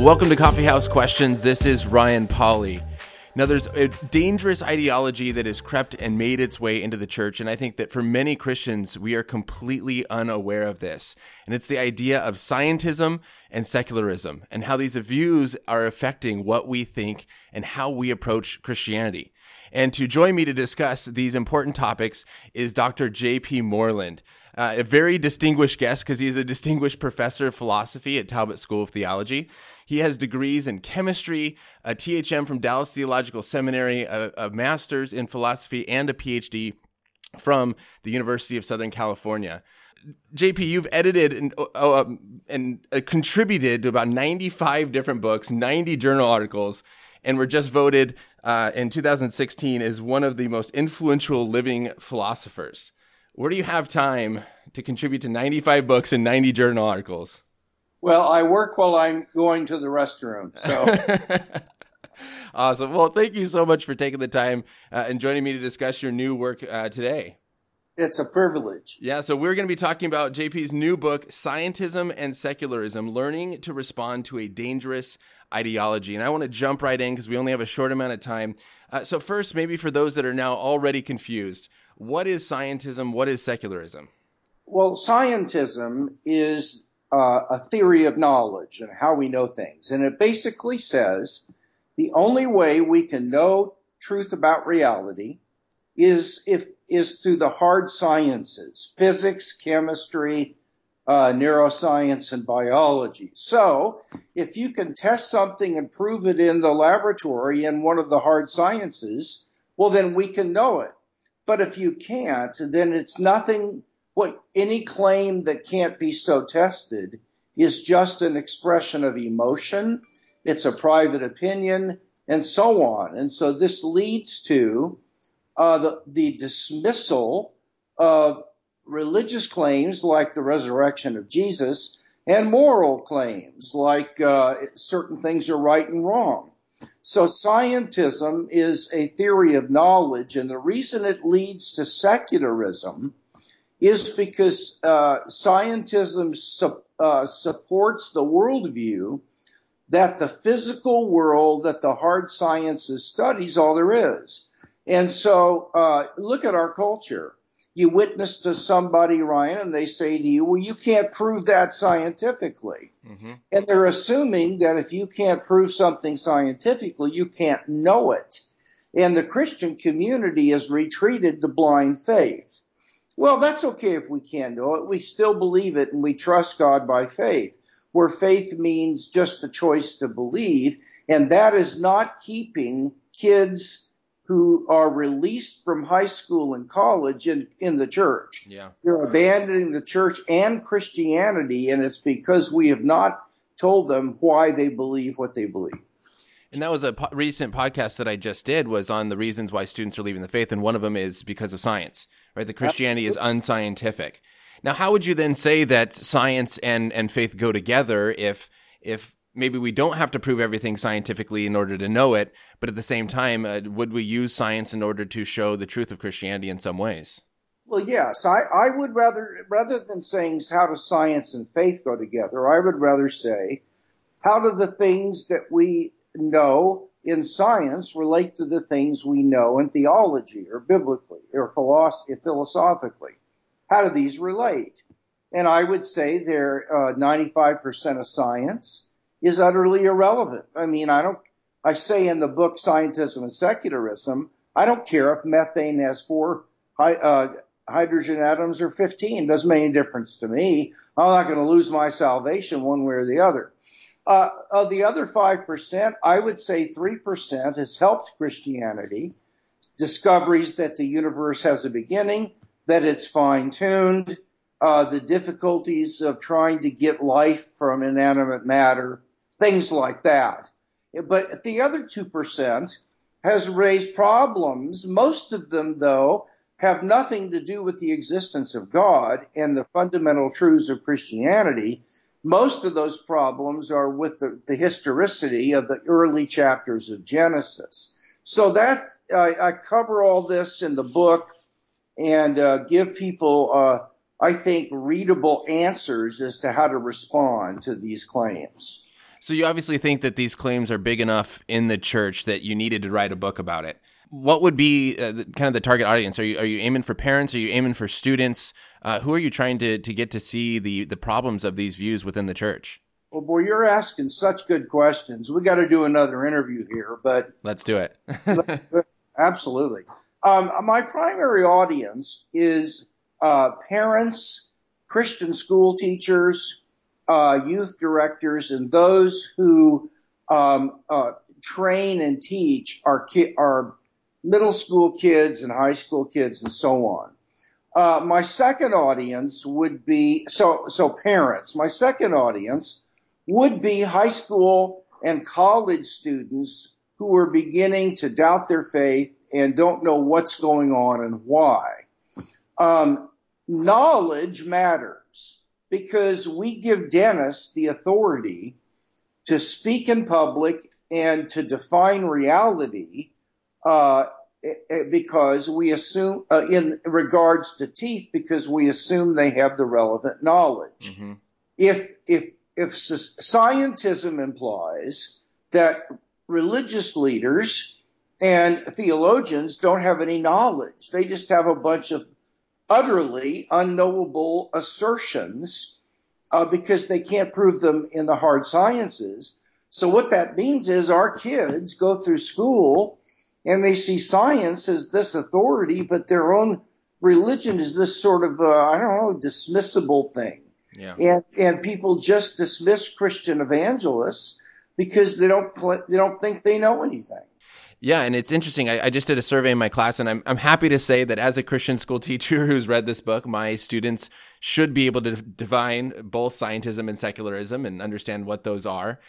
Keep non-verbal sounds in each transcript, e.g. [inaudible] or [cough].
Well, welcome to Coffee House Questions. This is Ryan Pauly. Now, there's a dangerous ideology that has crept and made its way into the church, and I think that for many Christians, we are completely unaware of this. And it's the idea of scientism and secularism, and how these views are affecting what we think and how we approach Christianity. And to join me to discuss these important topics is Dr. J.P. Moreland. Uh, a very distinguished guest because he's a distinguished professor of philosophy at Talbot School of Theology. He has degrees in chemistry, a THM from Dallas Theological Seminary, a, a master's in philosophy, and a PhD from the University of Southern California. JP, you've edited and, uh, and uh, contributed to about 95 different books, 90 journal articles, and were just voted uh, in 2016 as one of the most influential living philosophers. Where do you have time to contribute to 95 books and 90 journal articles? Well, I work while I'm going to the restroom. So. [laughs] awesome. Well, thank you so much for taking the time uh, and joining me to discuss your new work uh, today. It's a privilege. Yeah, so we're going to be talking about JP's new book, Scientism and Secularism Learning to Respond to a Dangerous Ideology. And I want to jump right in because we only have a short amount of time. Uh, so, first, maybe for those that are now already confused, what is scientism? What is secularism? Well, scientism is uh, a theory of knowledge and how we know things. And it basically says the only way we can know truth about reality is if is through the hard sciences, physics, chemistry, uh, neuroscience, and biology. So, if you can test something and prove it in the laboratory in one of the hard sciences, well, then we can know it. But if you can't, then it's nothing what any claim that can't be so tested is just an expression of emotion. It's a private opinion and so on. And so this leads to uh, the, the dismissal of religious claims like the resurrection of Jesus and moral claims like uh, certain things are right and wrong. So scientism is a theory of knowledge, and the reason it leads to secularism is because uh, scientism su- uh, supports the worldview that the physical world, that the hard sciences studies all there is. And so, uh, look at our culture. You witness to somebody, Ryan, and they say to you, well, you can't prove that scientifically. Mm-hmm. And they're assuming that if you can't prove something scientifically, you can't know it. And the Christian community has retreated to blind faith. Well, that's okay if we can't know it. We still believe it and we trust God by faith, where faith means just a choice to believe. And that is not keeping kids who are released from high school and college in, in the church. Yeah. They're abandoning the church and Christianity, and it's because we have not told them why they believe what they believe. And that was a po- recent podcast that I just did was on the reasons why students are leaving the faith, and one of them is because of science, right? The Christianity is unscientific. Now, how would you then say that science and and faith go together if if maybe we don't have to prove everything scientifically in order to know it, but at the same time, uh, would we use science in order to show the truth of Christianity in some ways? Well, yes, I, I would rather, rather than saying how does science and faith go together, I would rather say how do the things that we know in science relate to the things we know in theology or biblically or philosophically? How do these relate? And I would say they're uh, 95% of science, is utterly irrelevant. I mean, I don't, I say in the book Scientism and Secularism, I don't care if methane has four uh, hydrogen atoms or 15. Doesn't make any difference to me. I'm not going to lose my salvation one way or the other. Uh, of the other 5%, I would say 3% has helped Christianity. Discoveries that the universe has a beginning, that it's fine tuned, uh, the difficulties of trying to get life from inanimate matter, things like that. But the other 2% has raised problems. Most of them, though, have nothing to do with the existence of God and the fundamental truths of Christianity. Most of those problems are with the, the historicity of the early chapters of Genesis. So that uh, I cover all this in the book and uh, give people, uh, I think, readable answers as to how to respond to these claims. So you obviously think that these claims are big enough in the church that you needed to write a book about it. What would be uh, the, kind of the target audience? Are you are you aiming for parents? Are you aiming for students? Uh, who are you trying to to get to see the the problems of these views within the church? Well, boy, you're asking such good questions. We got to do another interview here, but let's do it. [laughs] let's do it. Absolutely. Um, my primary audience is uh, parents, Christian school teachers, uh, youth directors, and those who um, uh, train and teach our ki- our middle school kids and high school kids and so on. Uh, my second audience would be so so parents. My second audience would be high school and college students who are beginning to doubt their faith and don't know what's going on and why. Um, knowledge matters because we give dentists the authority to speak in public and to define reality uh, because we assume uh, in regards to teeth because we assume they have the relevant knowledge. Mm-hmm. If if if scientism implies that religious leaders and theologians don't have any knowledge, they just have a bunch of utterly unknowable assertions uh, because they can't prove them in the hard sciences. So what that means is our kids go through school and they see science as this authority, but their own religion is this sort of, uh, I don't know, dismissible thing. Yeah. And and people just dismiss Christian evangelists because they don't they don't think they know anything. Yeah, and it's interesting. I, I, just did a survey in my class, and I'm I'm happy to say that as a Christian school teacher [laughs] who's read this book, my students should be able to divine both scientism and secularism and understand what those are.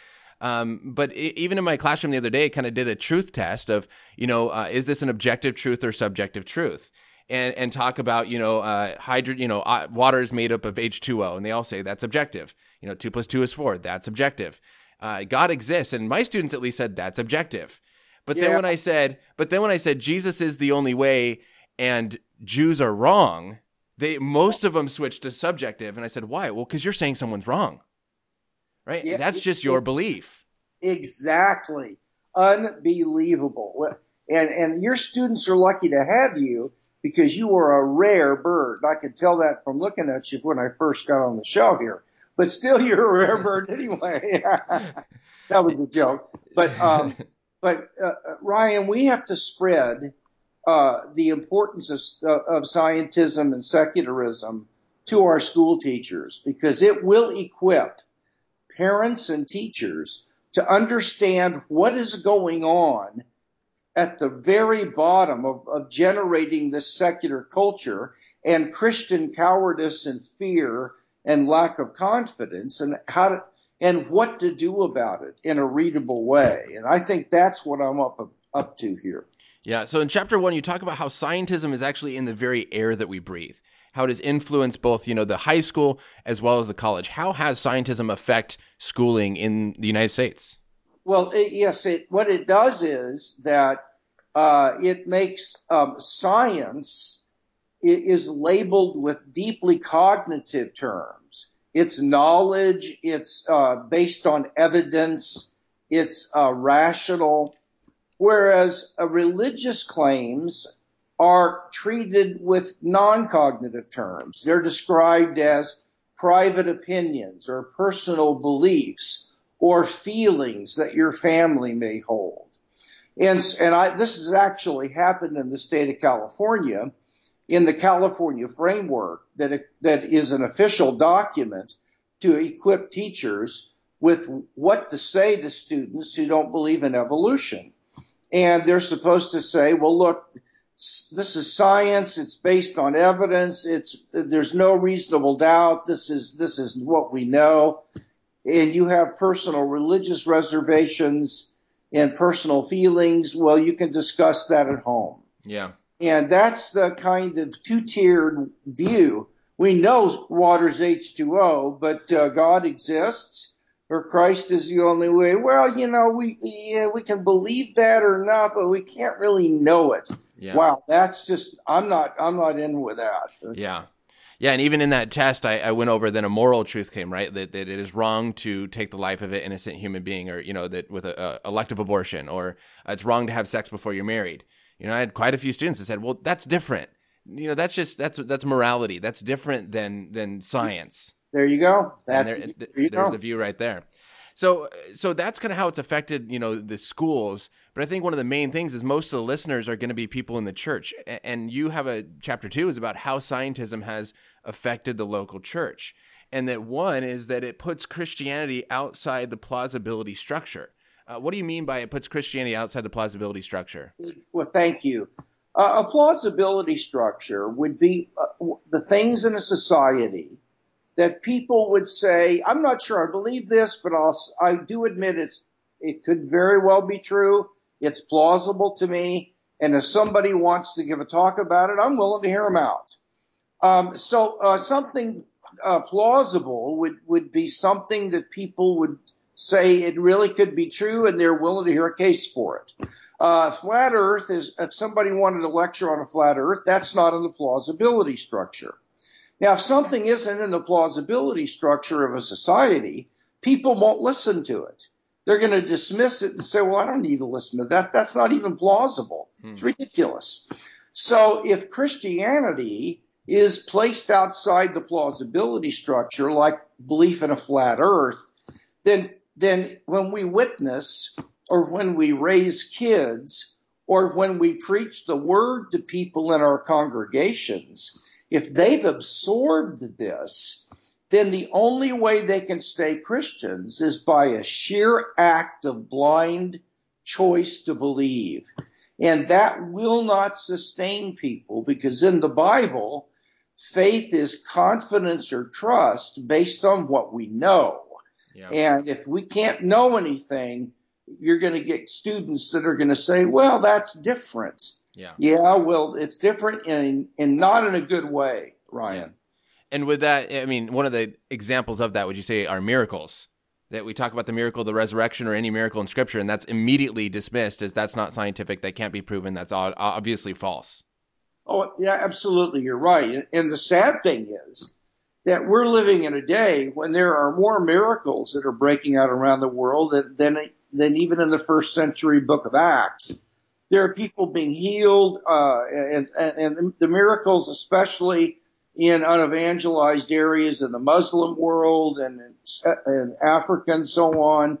Um, but it, even in my classroom the other day, I kind of did a truth test of, you know, uh, is this an objective truth or subjective truth? and and talk about you know uh, hydrogen you know uh, water is made up of H2O and they all say that's objective. You know 2 plus 2 is 4 that's objective. Uh, God exists and my students at least said that's objective. But yeah. then when I said but then when I said Jesus is the only way and Jews are wrong they most of them switched to subjective and I said why? Well cuz you're saying someone's wrong right yeah, that's just your belief exactly unbelievable and and your students are lucky to have you because you are a rare bird. I could tell that from looking at you when I first got on the show here. But still, you're a rare [laughs] bird anyway. [laughs] that was a joke. But um, but uh, Ryan, we have to spread uh, the importance of, uh, of scientism and secularism to our school teachers because it will equip parents and teachers to understand what is going on at the very bottom of, of generating this secular culture and Christian cowardice and fear and lack of confidence and how to, and what to do about it in a readable way. And I think that's what I'm up, up to here. Yeah. So in chapter one, you talk about how scientism is actually in the very air that we breathe, how it has influenced both, you know, the high school as well as the college. How has scientism affect schooling in the United States? Well, it, yes, it, what it does is that uh, it makes um, science is labeled with deeply cognitive terms. It's knowledge. It's uh, based on evidence. It's uh, rational. Whereas uh, religious claims are treated with non-cognitive terms. They're described as private opinions or personal beliefs or feelings that your family may hold. And, and I, this has actually happened in the state of California in the California framework that, that is an official document to equip teachers with what to say to students who don't believe in evolution. And they're supposed to say, well, look, this is science. It's based on evidence. It's, there's no reasonable doubt. This is, this is what we know. And you have personal religious reservations and personal feelings, well, you can discuss that at home. Yeah. And that's the kind of two-tiered view. We know water's H2O, but uh, God exists or Christ is the only way. Well, you know, we yeah, we can believe that or not, but we can't really know it. Yeah. Wow, that's just I'm not I'm not in with that. Yeah. Yeah, and even in that test, I, I went over then a moral truth came right that, that it is wrong to take the life of an innocent human being, or you know that with a, a elective abortion, or it's wrong to have sex before you're married. You know, I had quite a few students that said, "Well, that's different. You know, that's just that's that's morality. That's different than than science." There you go. That's there, there you there's go. the view right there. So, so that's kind of how it's affected, you know, the schools. But I think one of the main things is most of the listeners are going to be people in the church, and you have a chapter two is about how scientism has affected the local church, and that one is that it puts Christianity outside the plausibility structure. Uh, what do you mean by it puts Christianity outside the plausibility structure? Well, thank you. Uh, a plausibility structure would be uh, the things in a society that people would say, I'm not sure I believe this, but I'll, I do admit it's, it could very well be true. It's plausible to me. And if somebody wants to give a talk about it, I'm willing to hear them out. Um, so, uh, something, uh, plausible would, would be something that people would say it really could be true and they're willing to hear a case for it. Uh, flat earth is, if somebody wanted to lecture on a flat earth, that's not in the plausibility structure. Now, if something isn't in the plausibility structure of a society, people won't listen to it. They're going to dismiss it and say, well, I don't need to listen to that. That's not even plausible. Hmm. It's ridiculous. So if Christianity is placed outside the plausibility structure, like belief in a flat earth, then, then when we witness or when we raise kids or when we preach the word to people in our congregations, if they've absorbed this, then the only way they can stay Christians is by a sheer act of blind choice to believe. And that will not sustain people because in the Bible, faith is confidence or trust based on what we know. Yeah. And if we can't know anything, you're going to get students that are going to say, well, that's different. Yeah. Yeah. Well, it's different in, and not in a good way, Ryan. Yeah. And with that, I mean, one of the examples of that, would you say, are miracles? That we talk about the miracle of the resurrection or any miracle in Scripture, and that's immediately dismissed as that's not scientific, that can't be proven, that's obviously false. Oh, yeah, absolutely. You're right. And the sad thing is that we're living in a day when there are more miracles that are breaking out around the world than, than, than even in the first century book of Acts there are people being healed, uh, and, and the miracles, especially in unevangelized areas in the Muslim world and in Africa and so on,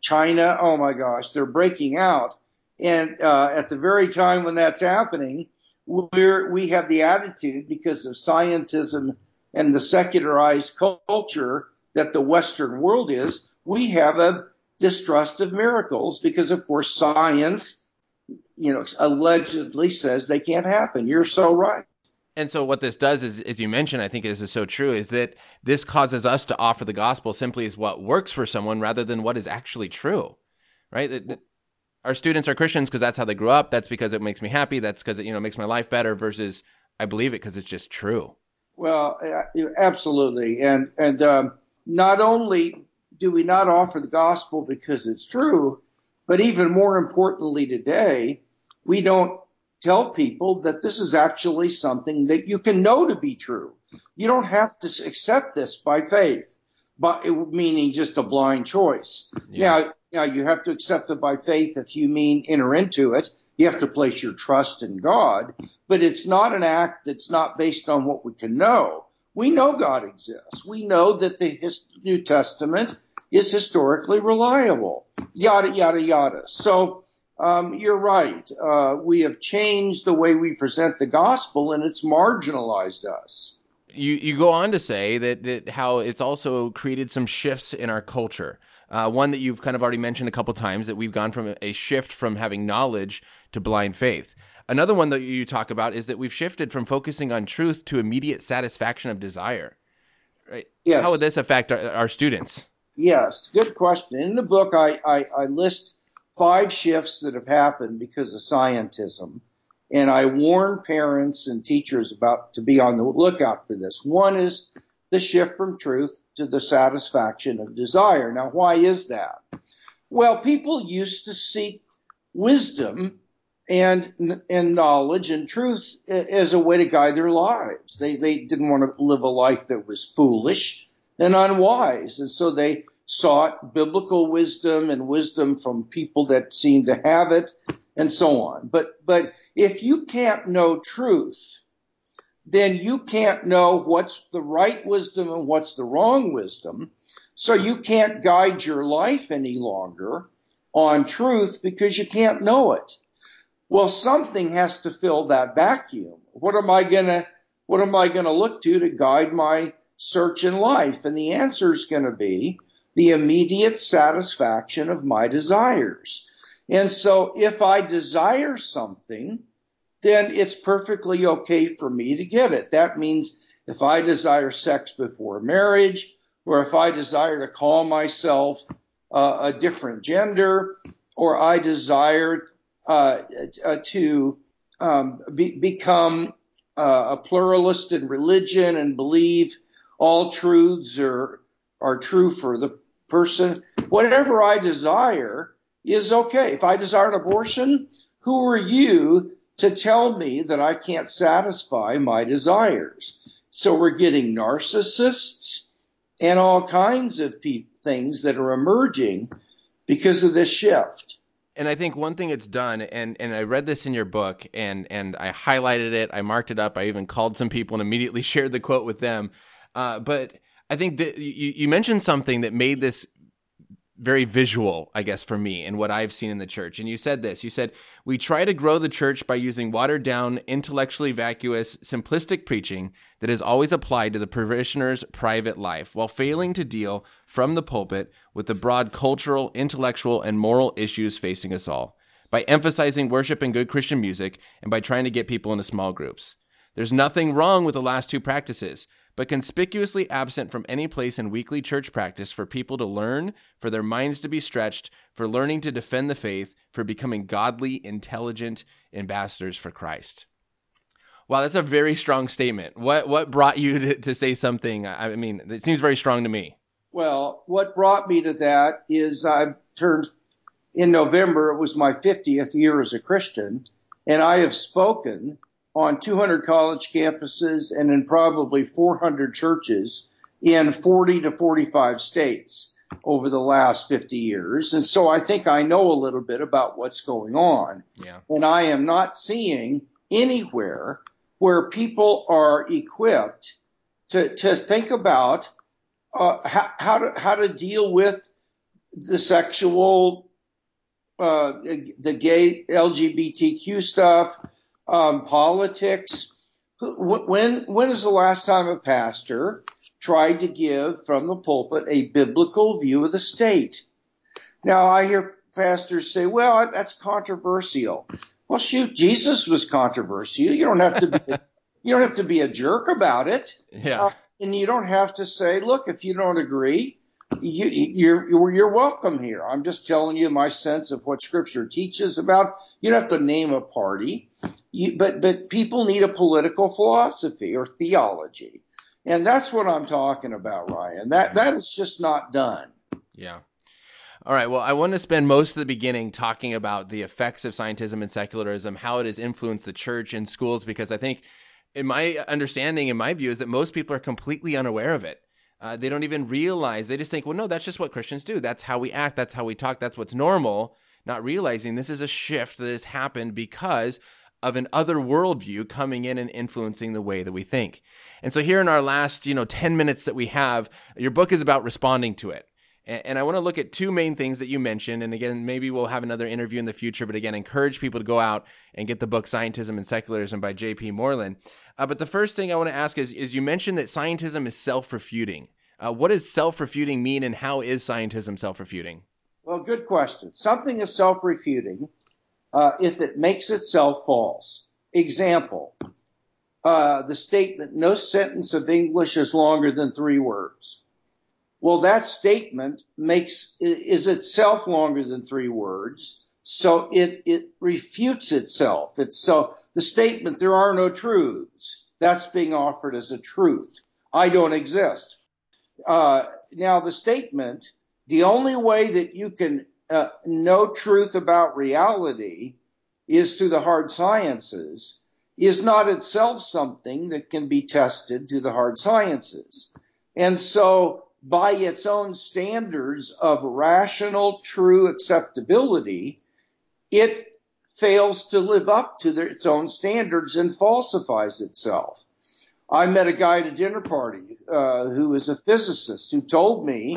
China. Oh my gosh, they're breaking out. And uh, at the very time when that's happening, we're, we have the attitude because of scientism and the secularized culture that the Western world is, we have a distrust of miracles because, of course, science you know, allegedly says they can't happen. You're so right. And so what this does is, as you mentioned, I think this is so true, is that this causes us to offer the gospel simply as what works for someone rather than what is actually true, right? Our students are Christians because that's how they grew up. That's because it makes me happy. That's because it, you know, makes my life better versus I believe it because it's just true. Well, absolutely. And, and, um, not only do we not offer the gospel because it's true, but even more importantly today, we don't tell people that this is actually something that you can know to be true. You don't have to accept this by faith, but meaning just a blind choice. Yeah. Now, now you have to accept it by faith if you mean enter into it. You have to place your trust in God, but it's not an act that's not based on what we can know. We know God exists. We know that the New Testament is historically reliable. Yada, yada, yada. So, um, you're right. Uh, we have changed the way we present the gospel and it's marginalized us. You, you go on to say that, that how it's also created some shifts in our culture. Uh, one that you've kind of already mentioned a couple times that we've gone from a shift from having knowledge to blind faith. Another one that you talk about is that we've shifted from focusing on truth to immediate satisfaction of desire. Right? Yes. How would this affect our, our students? Yes, good question. In the book, I, I, I list five shifts that have happened because of scientism. And I warn parents and teachers about to be on the lookout for this. One is the shift from truth to the satisfaction of desire. Now, why is that? Well, people used to seek wisdom and and knowledge and truth as a way to guide their lives. They they didn't want to live a life that was foolish and unwise, and so they sought biblical wisdom and wisdom from people that seemed to have it, and so on. But but if you can't know truth, then you can't know what's the right wisdom and what's the wrong wisdom. So you can't guide your life any longer on truth because you can't know it. Well, something has to fill that vacuum. What am I gonna, what am I gonna look to to guide my search in life? And the answer is gonna be the immediate satisfaction of my desires. And so if I desire something, then it's perfectly okay for me to get it. That means if I desire sex before marriage, or if I desire to call myself uh, a different gender, or I desire uh, uh, to um, be, become uh, a pluralist in religion and believe all truths are are true for the person. Whatever I desire is okay. If I desire an abortion, who are you to tell me that I can't satisfy my desires? So we're getting narcissists and all kinds of pe- things that are emerging because of this shift and I think one thing it's done, and and I read this in your book, and and I highlighted it, I marked it up, I even called some people and immediately [laughs] shared the quote with them. Uh, but I think that you, you mentioned something that made this very visual, I guess, for me and what I've seen in the church. And you said this you said, We try to grow the church by using watered down, intellectually vacuous, simplistic preaching that is always applied to the parishioner's private life, while failing to deal from the pulpit with the broad cultural, intellectual, and moral issues facing us all, by emphasizing worship and good Christian music, and by trying to get people into small groups. There's nothing wrong with the last two practices but conspicuously absent from any place in weekly church practice for people to learn, for their minds to be stretched, for learning to defend the faith, for becoming godly, intelligent ambassadors for Christ. Wow, that's a very strong statement. What what brought you [laughs] to, to say something? I mean, it seems very strong to me. Well, what brought me to that is I turned in November. It was my 50th year as a Christian, and I have spoken on 200 college campuses and in probably 400 churches in 40 to 45 states over the last 50 years. And so I think I know a little bit about what's going on. Yeah. And I am not seeing anywhere where people are equipped to, to think about uh, how, how, to, how to deal with the sexual, uh, the gay LGBTQ stuff, um, politics. When when is the last time a pastor tried to give from the pulpit a biblical view of the state? Now I hear pastors say, "Well, that's controversial." Well, shoot, Jesus was controversial. You don't have to be, [laughs] you don't have to be a jerk about it. Yeah. Uh, and you don't have to say, "Look, if you don't agree, you, you're, you're welcome here. I'm just telling you my sense of what Scripture teaches about. You don't have to name a party, you, but but people need a political philosophy or theology, and that's what I'm talking about, Ryan. That that is just not done. Yeah. All right. Well, I want to spend most of the beginning talking about the effects of scientism and secularism, how it has influenced the church and schools, because I think, in my understanding, in my view, is that most people are completely unaware of it. Uh, they don't even realize. They just think, well, no, that's just what Christians do. That's how we act. That's how we talk. That's what's normal. Not realizing this is a shift that has happened because of an other worldview coming in and influencing the way that we think. And so here in our last, you know, 10 minutes that we have, your book is about responding to it. And I want to look at two main things that you mentioned. And again, maybe we'll have another interview in the future, but again, encourage people to go out and get the book Scientism and Secularism by J.P. Moreland. Uh, but the first thing I want to ask is, is you mentioned that scientism is self refuting. Uh, what does self refuting mean, and how is scientism self refuting? Well, good question. Something is self refuting uh, if it makes itself false. Example uh, the statement, no sentence of English is longer than three words. Well, that statement makes is itself longer than three words, so it it refutes itself. It's so the statement there are no truths that's being offered as a truth. I don't exist. Uh, now the statement, the only way that you can uh, know truth about reality is through the hard sciences is not itself something that can be tested through the hard sciences. And so by its own standards of rational, true acceptability, it fails to live up to the, its own standards and falsifies itself. I met a guy at a dinner party uh, who was a physicist who told me,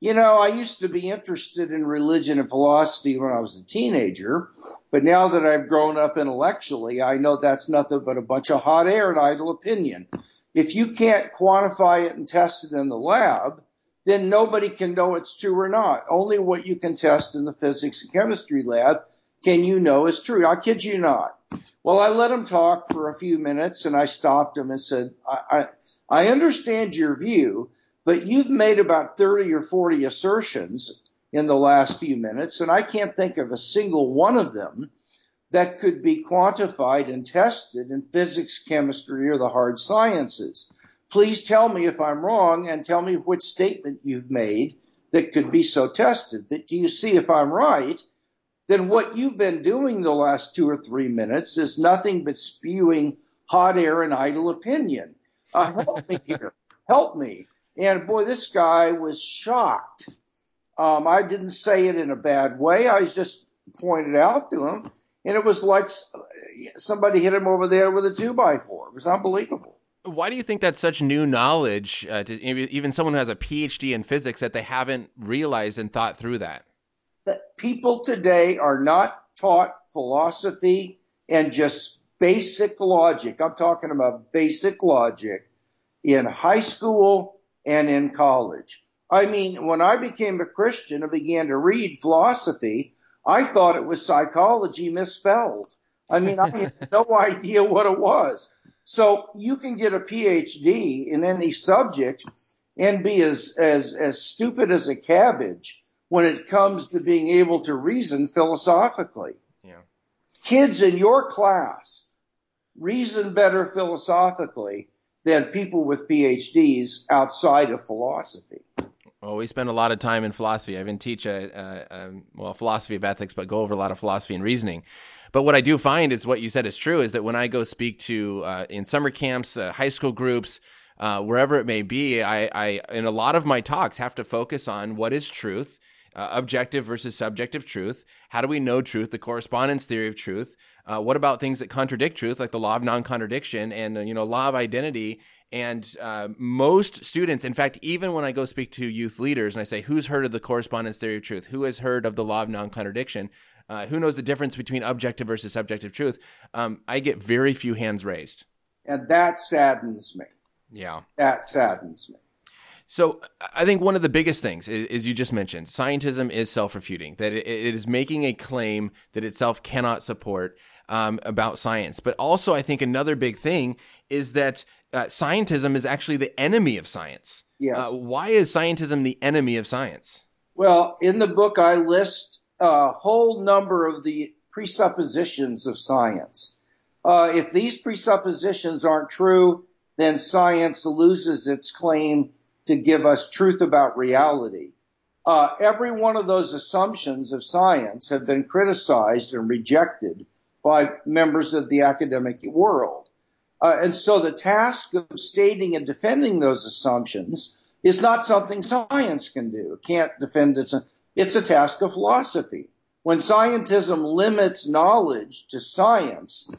you know, I used to be interested in religion and philosophy when I was a teenager, but now that I've grown up intellectually, I know that's nothing but a bunch of hot air and idle opinion. If you can't quantify it and test it in the lab, then nobody can know it's true or not. Only what you can test in the physics and chemistry lab can you know is true. I kid you not. Well, I let him talk for a few minutes and I stopped him and said, I, I, I understand your view, but you've made about 30 or 40 assertions in the last few minutes, and I can't think of a single one of them that could be quantified and tested in physics, chemistry, or the hard sciences. Please tell me if I'm wrong and tell me which statement you've made that could be so tested. But do you see if I'm right? Then what you've been doing the last two or three minutes is nothing but spewing hot air and idle opinion. Uh, help me here. Help me. And boy, this guy was shocked. Um, I didn't say it in a bad way. I just pointed out to him, and it was like somebody hit him over there with a two by four. It was unbelievable. Why do you think that's such new knowledge uh, to even someone who has a PhD in physics that they haven't realized and thought through that? That people today are not taught philosophy and just basic logic. I'm talking about basic logic in high school and in college. I mean, when I became a Christian and began to read philosophy, I thought it was psychology misspelled. I mean, I had [laughs] no idea what it was. So you can get a PhD in any subject and be as, as, as stupid as a cabbage when it comes to being able to reason philosophically. Yeah. Kids in your class reason better philosophically than people with PhDs outside of philosophy. Well, we spend a lot of time in philosophy. I even teach a, a, a, well philosophy of ethics, but go over a lot of philosophy and reasoning. But what I do find is what you said is true. Is that when I go speak to uh, in summer camps, uh, high school groups, uh, wherever it may be, I, I in a lot of my talks have to focus on what is truth, uh, objective versus subjective truth. How do we know truth? The correspondence theory of truth. Uh, what about things that contradict truth, like the law of non-contradiction and you know law of identity and uh, most students, in fact, even when I go speak to youth leaders and I say, who's heard of the correspondence theory of truth? Who has heard of the law of non contradiction? Uh, who knows the difference between objective versus subjective truth? Um, I get very few hands raised. And that saddens me. Yeah. That saddens me. So I think one of the biggest things is, is you just mentioned scientism is self refuting, that it, it is making a claim that itself cannot support um, about science. But also, I think another big thing is that uh, scientism is actually the enemy of science. Yes. Uh, why is scientism the enemy of science? Well, in the book, I list a whole number of the presuppositions of science. Uh, if these presuppositions aren't true, then science loses its claim to give us truth about reality. Uh, every one of those assumptions of science have been criticized and rejected by members of the academic world. Uh, and so the task of stating and defending those assumptions is not something science can do. It can't defend its, it's a task of philosophy. When scientism limits knowledge to science,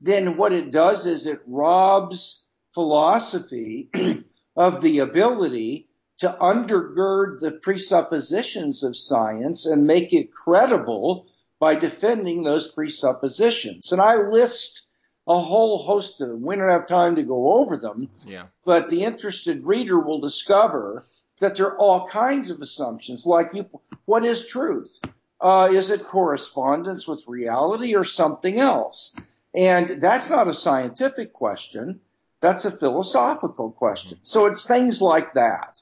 then what it does is it robs philosophy [clears throat] of the ability to undergird the presuppositions of science and make it credible by defending those presuppositions. And I list a whole host of them. We don't have time to go over them. Yeah. But the interested reader will discover that there are all kinds of assumptions, like you, what is truth? Uh, is it correspondence with reality or something else? And that's not a scientific question. That's a philosophical question. So it's things like that.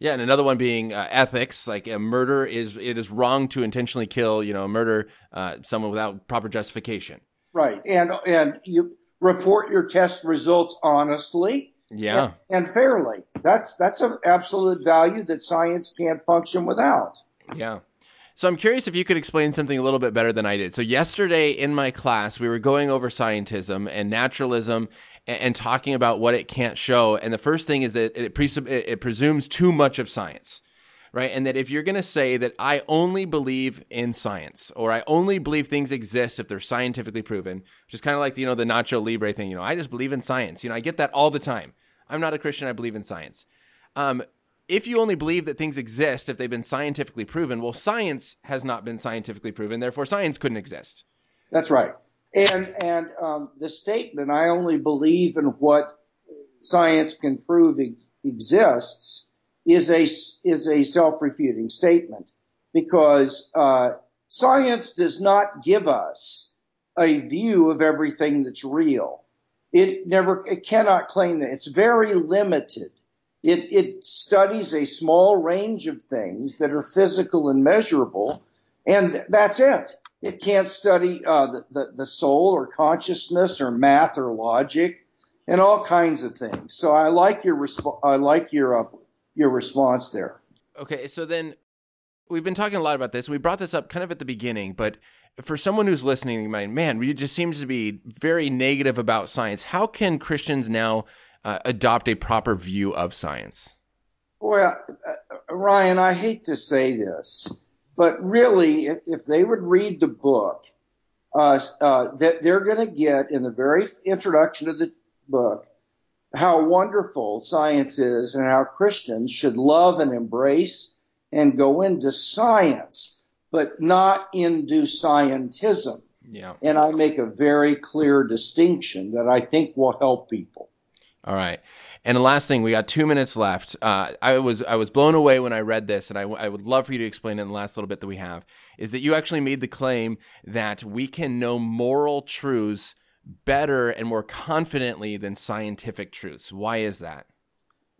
Yeah, and another one being uh, ethics. Like a murder is it is wrong to intentionally kill, you know, murder uh, someone without proper justification. Right, and and you report your test results honestly. Yeah, and, and fairly. That's that's an absolute value that science can't function without. Yeah. So I'm curious if you could explain something a little bit better than I did. So yesterday in my class, we were going over scientism and naturalism and, and talking about what it can't show. And the first thing is that it, presup- it presumes too much of science right? And that if you're going to say that I only believe in science or I only believe things exist if they're scientifically proven, which is kind of like, you know, the Nacho Libre thing, you know, I just believe in science. You know, I get that all the time. I'm not a Christian, I believe in science. Um, if you only believe that things exist if they've been scientifically proven, well, science has not been scientifically proven, therefore science couldn't exist. That's right. And and um, the statement, "I only believe in what science can prove exists," is a is a self-refuting statement because uh, science does not give us a view of everything that's real. It never, it cannot claim that. It's very limited. It, it studies a small range of things that are physical and measurable, and that's it. It can't study uh, the, the, the soul or consciousness or math or logic and all kinds of things. So I like your resp- I like your uh, your response there. Okay, so then we've been talking a lot about this. We brought this up kind of at the beginning, but for someone who's listening, man, you just seems to be very negative about science. How can Christians now uh, adopt a proper view of science? Well, uh, Ryan, I hate to say this, but really, if, if they would read the book, uh, uh, that they're going to get in the very introduction of the book how wonderful science is and how Christians should love and embrace and go into science but not into scientism. Yeah. And I make a very clear distinction that I think will help people. All right. And the last thing, we got two minutes left. Uh, I was I was blown away when I read this, and I, I would love for you to explain it in the last little bit that we have. Is that you actually made the claim that we can know moral truths better and more confidently than scientific truths? Why is that?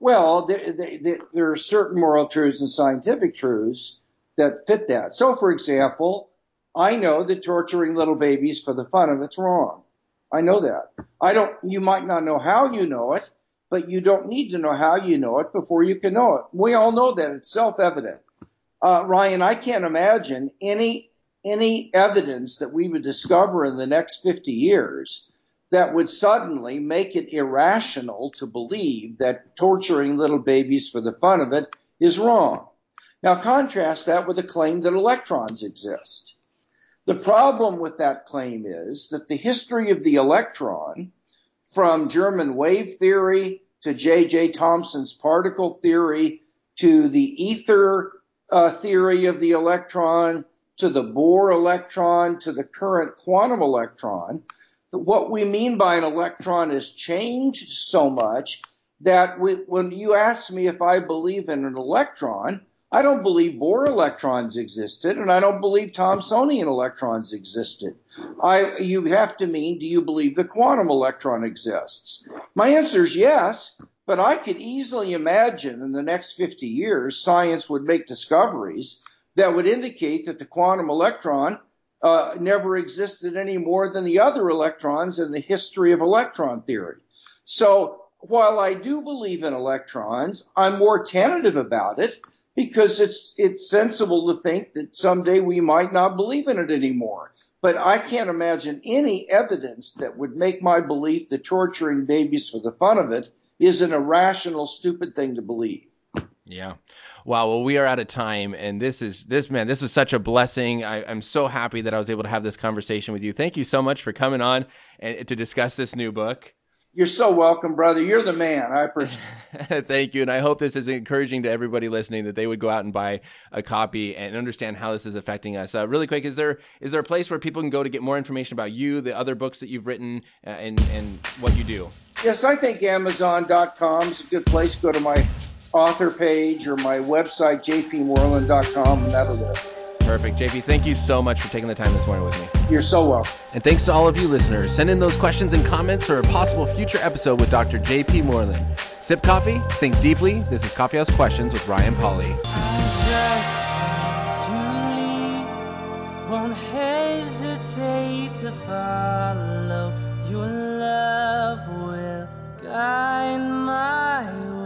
Well, there, there, there are certain moral truths and scientific truths that fit that. So, for example, I know that torturing little babies for the fun of it's wrong. I know that. I don't, you might not know how you know it, but you don't need to know how you know it before you can know it. We all know that. It's self-evident. Uh, Ryan, I can't imagine any, any evidence that we would discover in the next 50 years that would suddenly make it irrational to believe that torturing little babies for the fun of it is wrong. Now contrast that with the claim that electrons exist. The problem with that claim is that the history of the electron, from German wave theory to J.J. Thomson's particle theory to the ether uh, theory of the electron to the Bohr electron to the current quantum electron, what we mean by an electron has changed so much that we, when you ask me if I believe in an electron, I don't believe Bohr electrons existed, and I don't believe Thomsonian electrons existed. I, you have to mean, do you believe the quantum electron exists? My answer is yes, but I could easily imagine in the next 50 years, science would make discoveries that would indicate that the quantum electron uh, never existed any more than the other electrons in the history of electron theory. So while I do believe in electrons, I'm more tentative about it because it's it's sensible to think that someday we might not believe in it anymore. But I can't imagine any evidence that would make my belief that torturing babies for the fun of it is an irrational, stupid thing to believe. Yeah. Wow. Well, we are out of time, and this is this man. This was such a blessing. I, am so happy that I was able to have this conversation with you. Thank you so much for coming on and to discuss this new book. You're so welcome, brother. You're the man. I appreciate it. [laughs] Thank you. And I hope this is encouraging to everybody listening that they would go out and buy a copy and understand how this is affecting us. Uh, really quick, is there is there a place where people can go to get more information about you, the other books that you've written, uh, and, and what you do? Yes, I think Amazon.com is a good place. Go to my author page or my website, jpmoreland.com, and that'll do it. Perfect. JP, thank you so much for taking the time this morning with me. You're so welcome. And thanks to all of you listeners. Send in those questions and comments for a possible future episode with Dr. JP Moreland. Sip coffee, think deeply. This is Coffee House Questions with Ryan Pauly. won't hesitate to follow your love will guide my way